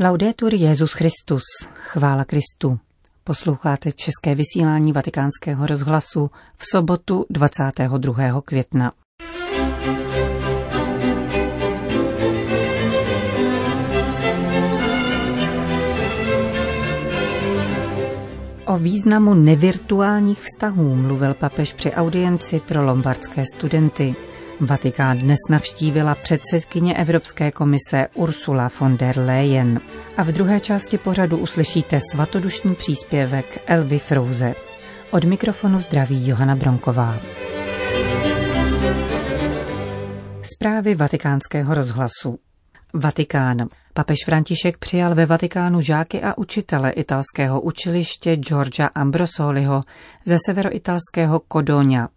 Laudetur Jezus Christus, chvála Kristu. Posloucháte české vysílání Vatikánského rozhlasu v sobotu 22. května. O významu nevirtuálních vztahů mluvil papež při audienci pro lombardské studenty. Vatikán dnes navštívila předsedkyně Evropské komise Ursula von der Leyen. A v druhé části pořadu uslyšíte svatodušný příspěvek Elvy Frouze. Od mikrofonu zdraví Johana Bronková. Zprávy vatikánského rozhlasu. Vatikán. Papež František přijal ve Vatikánu žáky a učitele italského učiliště Georgia Ambrosoliho ze severoitalského Kodonia.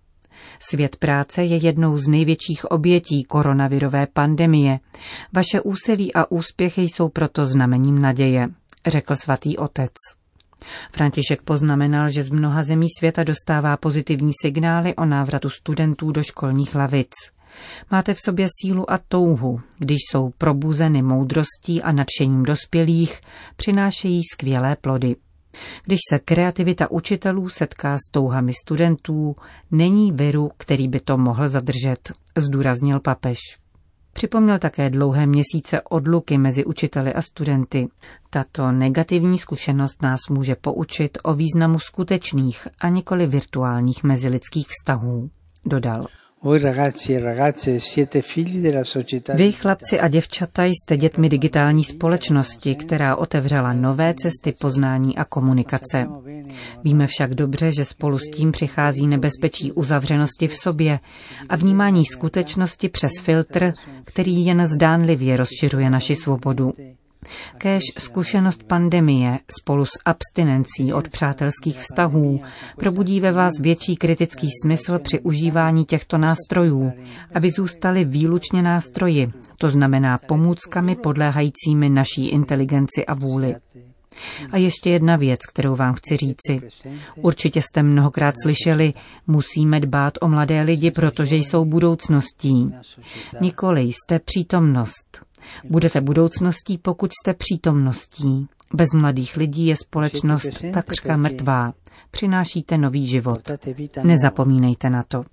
Svět práce je jednou z největších obětí koronavirové pandemie. Vaše úsilí a úspěchy jsou proto znamením naděje, řekl svatý otec. František poznamenal, že z mnoha zemí světa dostává pozitivní signály o návratu studentů do školních lavic. Máte v sobě sílu a touhu, když jsou probuzeny moudrostí a nadšením dospělých, přinášejí skvělé plody. Když se kreativita učitelů setká s touhami studentů, není viru, který by to mohl zadržet, zdůraznil papež. Připomněl také dlouhé měsíce odluky mezi učiteli a studenty. Tato negativní zkušenost nás může poučit o významu skutečných a nikoli virtuálních mezilidských vztahů, dodal. Vy, chlapci a děvčata, jste dětmi digitální společnosti, která otevřela nové cesty poznání a komunikace. Víme však dobře, že spolu s tím přichází nebezpečí uzavřenosti v sobě a vnímání skutečnosti přes filtr, který jen zdánlivě rozšiřuje naši svobodu. Kéž zkušenost pandemie spolu s abstinencí od přátelských vztahů probudí ve vás větší kritický smysl při užívání těchto nástrojů, aby zůstaly výlučně nástroji, to znamená pomůckami podléhajícími naší inteligenci a vůli. A ještě jedna věc, kterou vám chci říci. Určitě jste mnohokrát slyšeli, musíme dbát o mladé lidi, protože jsou budoucností. Nikoli jste přítomnost. Budete budoucností, pokud jste přítomností. Bez mladých lidí je společnost takřka mrtvá. Přinášíte nový život. Nezapomínejte na to.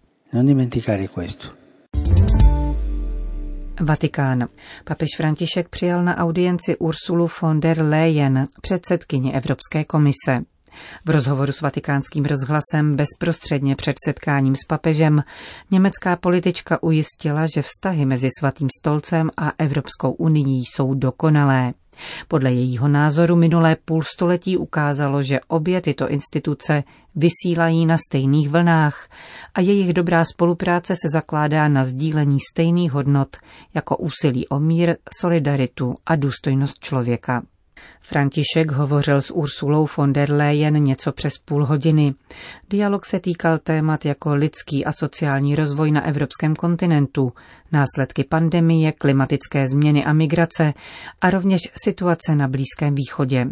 Vatikán. Papež František přijal na audienci Ursulu von der Leyen, předsedkyně Evropské komise. V rozhovoru s vatikánským rozhlasem bezprostředně před setkáním s papežem německá politička ujistila, že vztahy mezi Svatým stolcem a Evropskou unii jsou dokonalé. Podle jejího názoru minulé půlstoletí ukázalo, že obě tyto instituce vysílají na stejných vlnách a jejich dobrá spolupráce se zakládá na sdílení stejných hodnot jako úsilí o mír, solidaritu a důstojnost člověka. František hovořil s Ursulou von der Leyen něco přes půl hodiny. Dialog se týkal témat jako lidský a sociální rozvoj na evropském kontinentu, následky pandemie, klimatické změny a migrace a rovněž situace na Blízkém východě.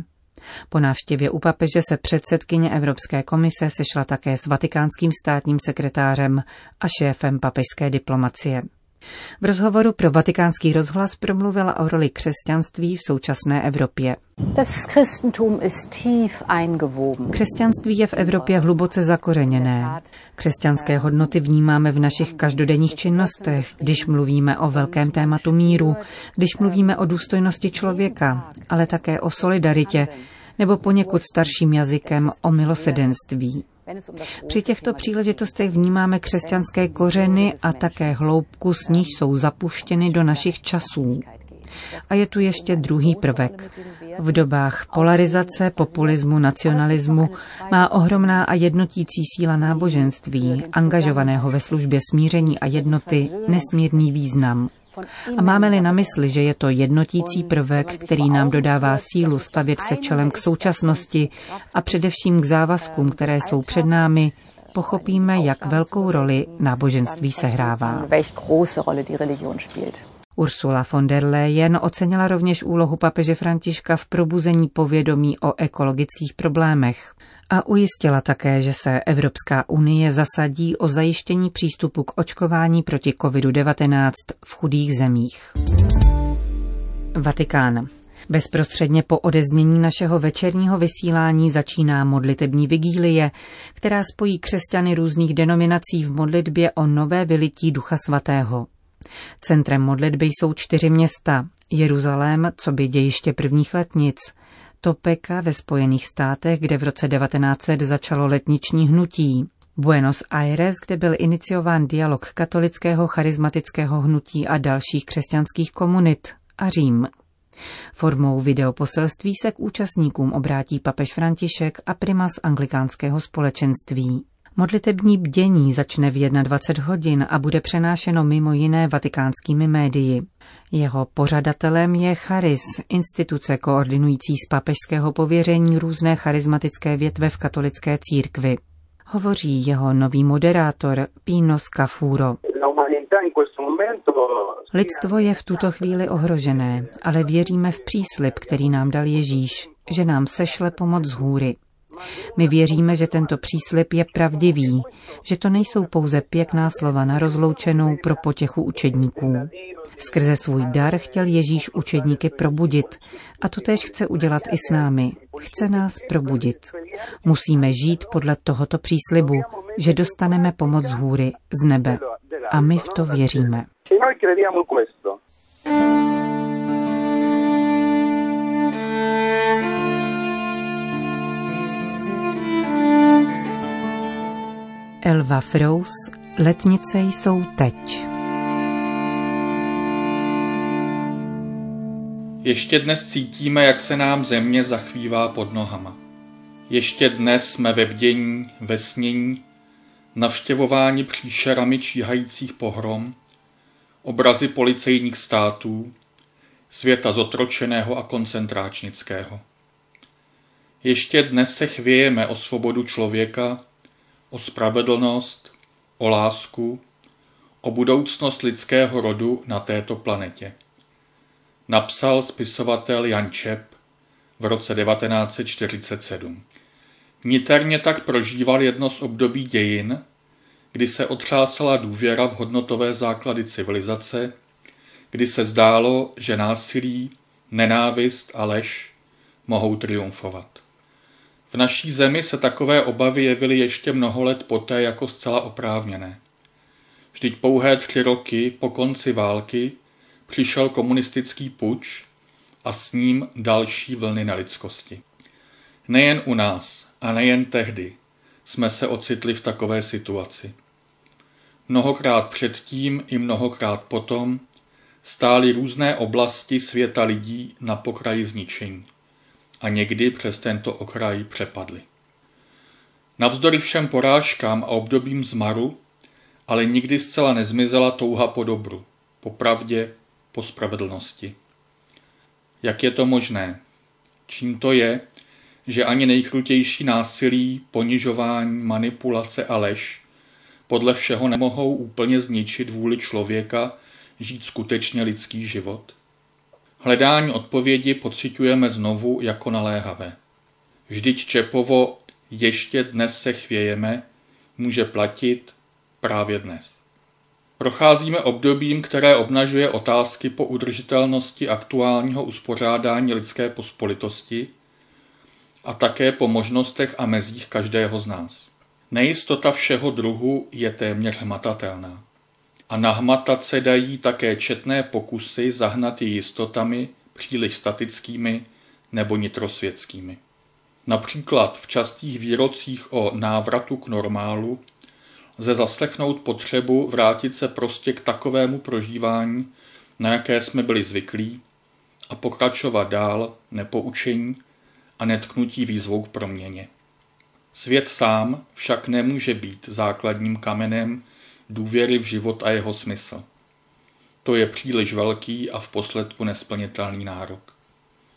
Po návštěvě u papeže se předsedkyně Evropské komise sešla také s vatikánským státním sekretářem a šéfem papežské diplomacie. V rozhovoru pro vatikánský rozhlas promluvila o roli křesťanství v současné Evropě. Křesťanství je v Evropě hluboce zakořeněné. Křesťanské hodnoty vnímáme v našich každodenních činnostech, když mluvíme o velkém tématu míru, když mluvíme o důstojnosti člověka, ale také o solidaritě, nebo poněkud starším jazykem o milosedenství. Při těchto příležitostech vnímáme křesťanské kořeny a také hloubku, s níž jsou zapuštěny do našich časů. A je tu ještě druhý prvek. V dobách polarizace, populismu, nacionalismu má ohromná a jednotící síla náboženství, angažovaného ve službě smíření a jednoty, nesmírný význam. A máme-li na mysli, že je to jednotící prvek, který nám dodává sílu stavět se čelem k současnosti a především k závazkům, které jsou před námi, pochopíme, jak velkou roli náboženství sehrává. Ursula von der Leyen ocenila rovněž úlohu papeže Františka v probuzení povědomí o ekologických problémech a ujistila také, že se Evropská unie zasadí o zajištění přístupu k očkování proti COVID-19 v chudých zemích. Vatikán. Bezprostředně po odeznění našeho večerního vysílání začíná modlitební vigílie, která spojí křesťany různých denominací v modlitbě o nové vylití Ducha Svatého. Centrem modlitby jsou čtyři města. Jeruzalém, co by dějiště prvních letnic, Topeka ve Spojených státech, kde v roce 1900 začalo letniční hnutí, Buenos Aires, kde byl iniciován dialog katolického charismatického hnutí a dalších křesťanských komunit, a Řím. Formou videoposelství se k účastníkům obrátí papež František a primas anglikánského společenství. Modlitební bdění začne v 21 hodin a bude přenášeno mimo jiné vatikánskými médii. Jeho pořadatelem je Charis, instituce koordinující z papežského pověření různé charismatické větve v katolické církvi. Hovoří jeho nový moderátor Pino Scafuro. Lidstvo je v tuto chvíli ohrožené, ale věříme v příslip, který nám dal Ježíš, že nám sešle pomoc z hůry. My věříme, že tento příslip je pravdivý, že to nejsou pouze pěkná slova na rozloučenou pro potěchu učedníků. Skrze svůj dar chtěl Ježíš učedníky probudit a to tež chce udělat i s námi. Chce nás probudit. Musíme žít podle tohoto příslibu, že dostaneme pomoc z hůry, z nebe. A my v to věříme. Elva Frous, letnice jsou teď. Ještě dnes cítíme, jak se nám země zachvívá pod nohama. Ještě dnes jsme ve vdění, ve snění, navštěvováni příšerami číhajících pohrom, obrazy policejních států, světa zotročeného a koncentráčnického. Ještě dnes se chvějeme o svobodu člověka, o spravedlnost, o lásku, o budoucnost lidského rodu na této planetě. Napsal spisovatel Jan Čep v roce 1947. Niterně tak prožíval jedno z období dějin, kdy se otřásala důvěra v hodnotové základy civilizace, kdy se zdálo, že násilí, nenávist a lež mohou triumfovat. V naší zemi se takové obavy jevily ještě mnoho let poté jako zcela oprávněné. Vždyť pouhé tři roky po konci války přišel komunistický puč a s ním další vlny nelidskosti. Nejen u nás a nejen tehdy jsme se ocitli v takové situaci. Mnohokrát předtím i mnohokrát potom stály různé oblasti světa lidí na pokraji zničení a někdy přes tento okraj přepadly. Navzdory všem porážkám a obdobím zmaru, ale nikdy zcela nezmizela touha po dobru, po pravdě, po spravedlnosti. Jak je to možné? Čím to je, že ani nejkrutější násilí, ponižování, manipulace a lež podle všeho nemohou úplně zničit vůli člověka žít skutečně lidský život? Hledání odpovědi pociťujeme znovu jako naléhavé. Vždyť Čepovo ještě dnes se chvějeme může platit právě dnes. Procházíme obdobím, které obnažuje otázky po udržitelnosti aktuálního uspořádání lidské pospolitosti a také po možnostech a mezích každého z nás. Nejistota všeho druhu je téměř hmatatelná. A nahmatat se dají také četné pokusy zahnat ji jistotami příliš statickými nebo nitrosvětskými. Například v častých výrocích o návratu k normálu lze zaslechnout potřebu vrátit se prostě k takovému prožívání, na jaké jsme byli zvyklí, a pokračovat dál nepoučení a netknutí výzvou k proměně. Svět sám však nemůže být základním kamenem důvěry v život a jeho smysl. To je příliš velký a v posledku nesplnitelný nárok.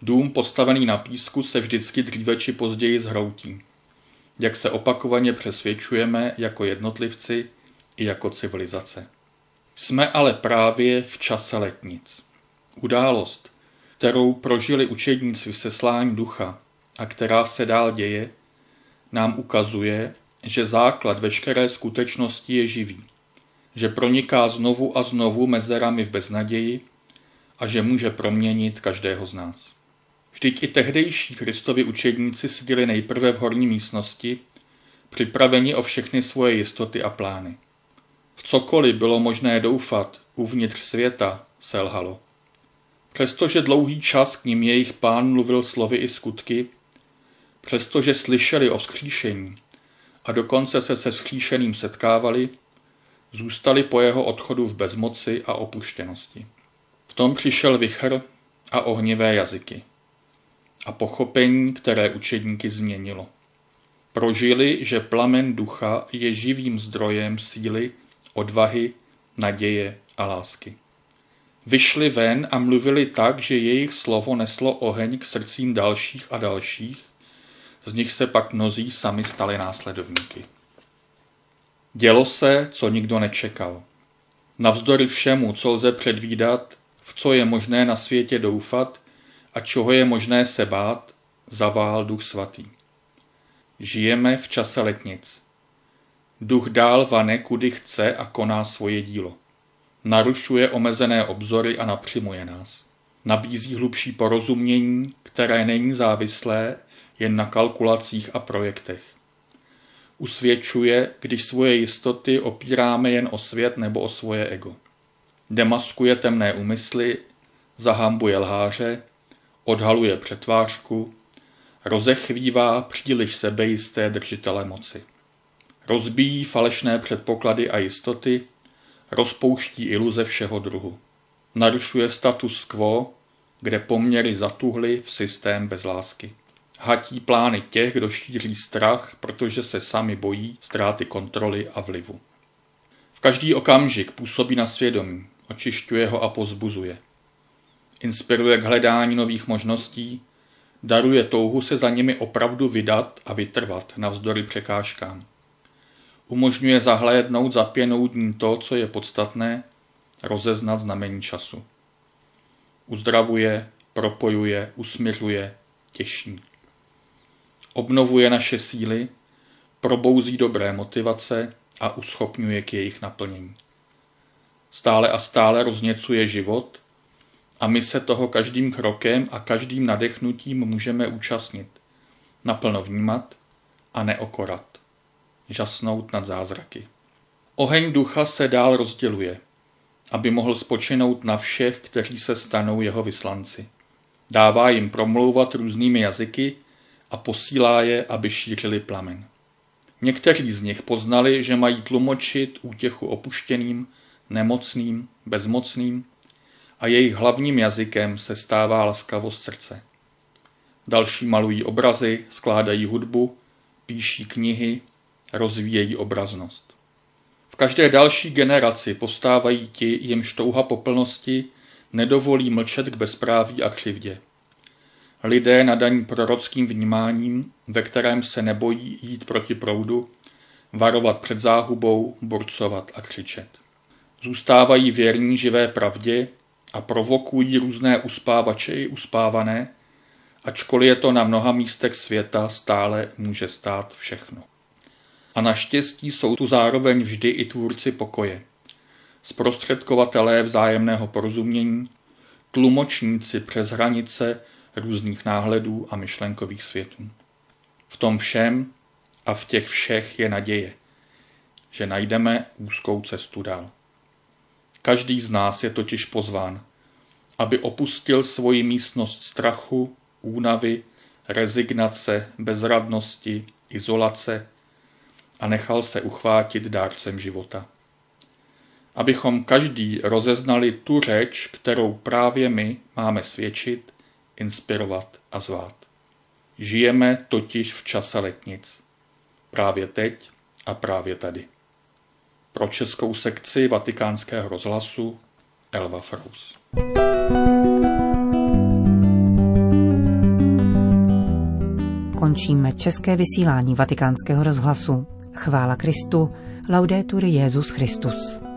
Dům postavený na písku se vždycky dříve či později zhroutí. Jak se opakovaně přesvědčujeme jako jednotlivci i jako civilizace. Jsme ale právě v čase letnic. Událost, kterou prožili učedníci v seslání ducha a která se dál děje, nám ukazuje, že základ veškeré skutečnosti je živý že proniká znovu a znovu mezerami v beznaději a že může proměnit každého z nás. Vždyť i tehdejší Kristovi učedníci seděli nejprve v horní místnosti, připraveni o všechny svoje jistoty a plány. V cokoliv bylo možné doufat uvnitř světa, selhalo. Přestože dlouhý čas k ním jejich pán mluvil slovy i skutky, přestože slyšeli o vzkříšení a dokonce se se vzkříšeným setkávali, zůstali po jeho odchodu v bezmoci a opuštěnosti. V tom přišel vichr a ohnivé jazyky a pochopení, které učedníky změnilo. Prožili, že plamen ducha je živým zdrojem síly, odvahy, naděje a lásky. Vyšli ven a mluvili tak, že jejich slovo neslo oheň k srdcím dalších a dalších, z nich se pak mnozí sami stali následovníky. Dělo se, co nikdo nečekal. Navzdory všemu, co lze předvídat, v co je možné na světě doufat a čeho je možné se bát, zavál Duch Svatý. Žijeme v čase letnic. Duch dál vane, kudy chce a koná svoje dílo. Narušuje omezené obzory a napřimuje nás. Nabízí hlubší porozumění, které není závislé jen na kalkulacích a projektech. Usvědčuje, když svoje jistoty opíráme jen o svět nebo o svoje ego. Demaskuje temné úmysly, zahambuje lháře, odhaluje přetvářku, rozechvívá příliš sebejisté držitele moci. Rozbíjí falešné předpoklady a jistoty, rozpouští iluze všeho druhu. Narušuje status quo, kde poměry zatuhly v systém bez lásky. Hatí plány těch, kdo šíří strach, protože se sami bojí ztráty kontroly a vlivu. V každý okamžik působí na svědomí, očišťuje ho a pozbuzuje. Inspiruje k hledání nových možností, daruje touhu se za nimi opravdu vydat a vytrvat navzdory překážkám. Umožňuje zahlédnout za pěnou dní to, co je podstatné, rozeznat znamení času. Uzdravuje, propojuje, usměřuje, těší. Obnovuje naše síly, probouzí dobré motivace a uschopňuje k jejich naplnění. Stále a stále rozněcuje život a my se toho každým krokem a každým nadechnutím můžeme účastnit, naplno vnímat a neokorat, žasnout nad zázraky. Oheň ducha se dál rozděluje, aby mohl spočinout na všech, kteří se stanou jeho vyslanci. Dává jim promlouvat různými jazyky a posílá je, aby šířili plamen. Někteří z nich poznali, že mají tlumočit útěchu opuštěným, nemocným, bezmocným a jejich hlavním jazykem se stává laskavost srdce. Další malují obrazy, skládají hudbu, píší knihy, rozvíjejí obraznost. V každé další generaci postávají ti, jimž touha poplnosti nedovolí mlčet k bezpráví a křivdě. Lidé nadaní prorockým vnímáním, ve kterém se nebojí jít proti proudu, varovat před záhubou, burcovat a křičet. Zůstávají věrní živé pravdě a provokují různé uspávače i uspávané, ačkoliv je to na mnoha místech světa stále může stát všechno. A naštěstí jsou tu zároveň vždy i tvůrci pokoje, zprostředkovatelé vzájemného porozumění, tlumočníci přes hranice různých náhledů a myšlenkových světů. V tom všem a v těch všech je naděje, že najdeme úzkou cestu dál. Každý z nás je totiž pozván, aby opustil svoji místnost strachu, únavy, rezignace, bezradnosti, izolace a nechal se uchvátit dárcem života. Abychom každý rozeznali tu řeč, kterou právě my máme svědčit, inspirovat a zvát. Žijeme totiž v čase letnic. Právě teď a právě tady. Pro českou sekci vatikánského rozhlasu Elva Frous. Končíme české vysílání vatikánského rozhlasu. Chvála Kristu, laudetur Jezus Christus.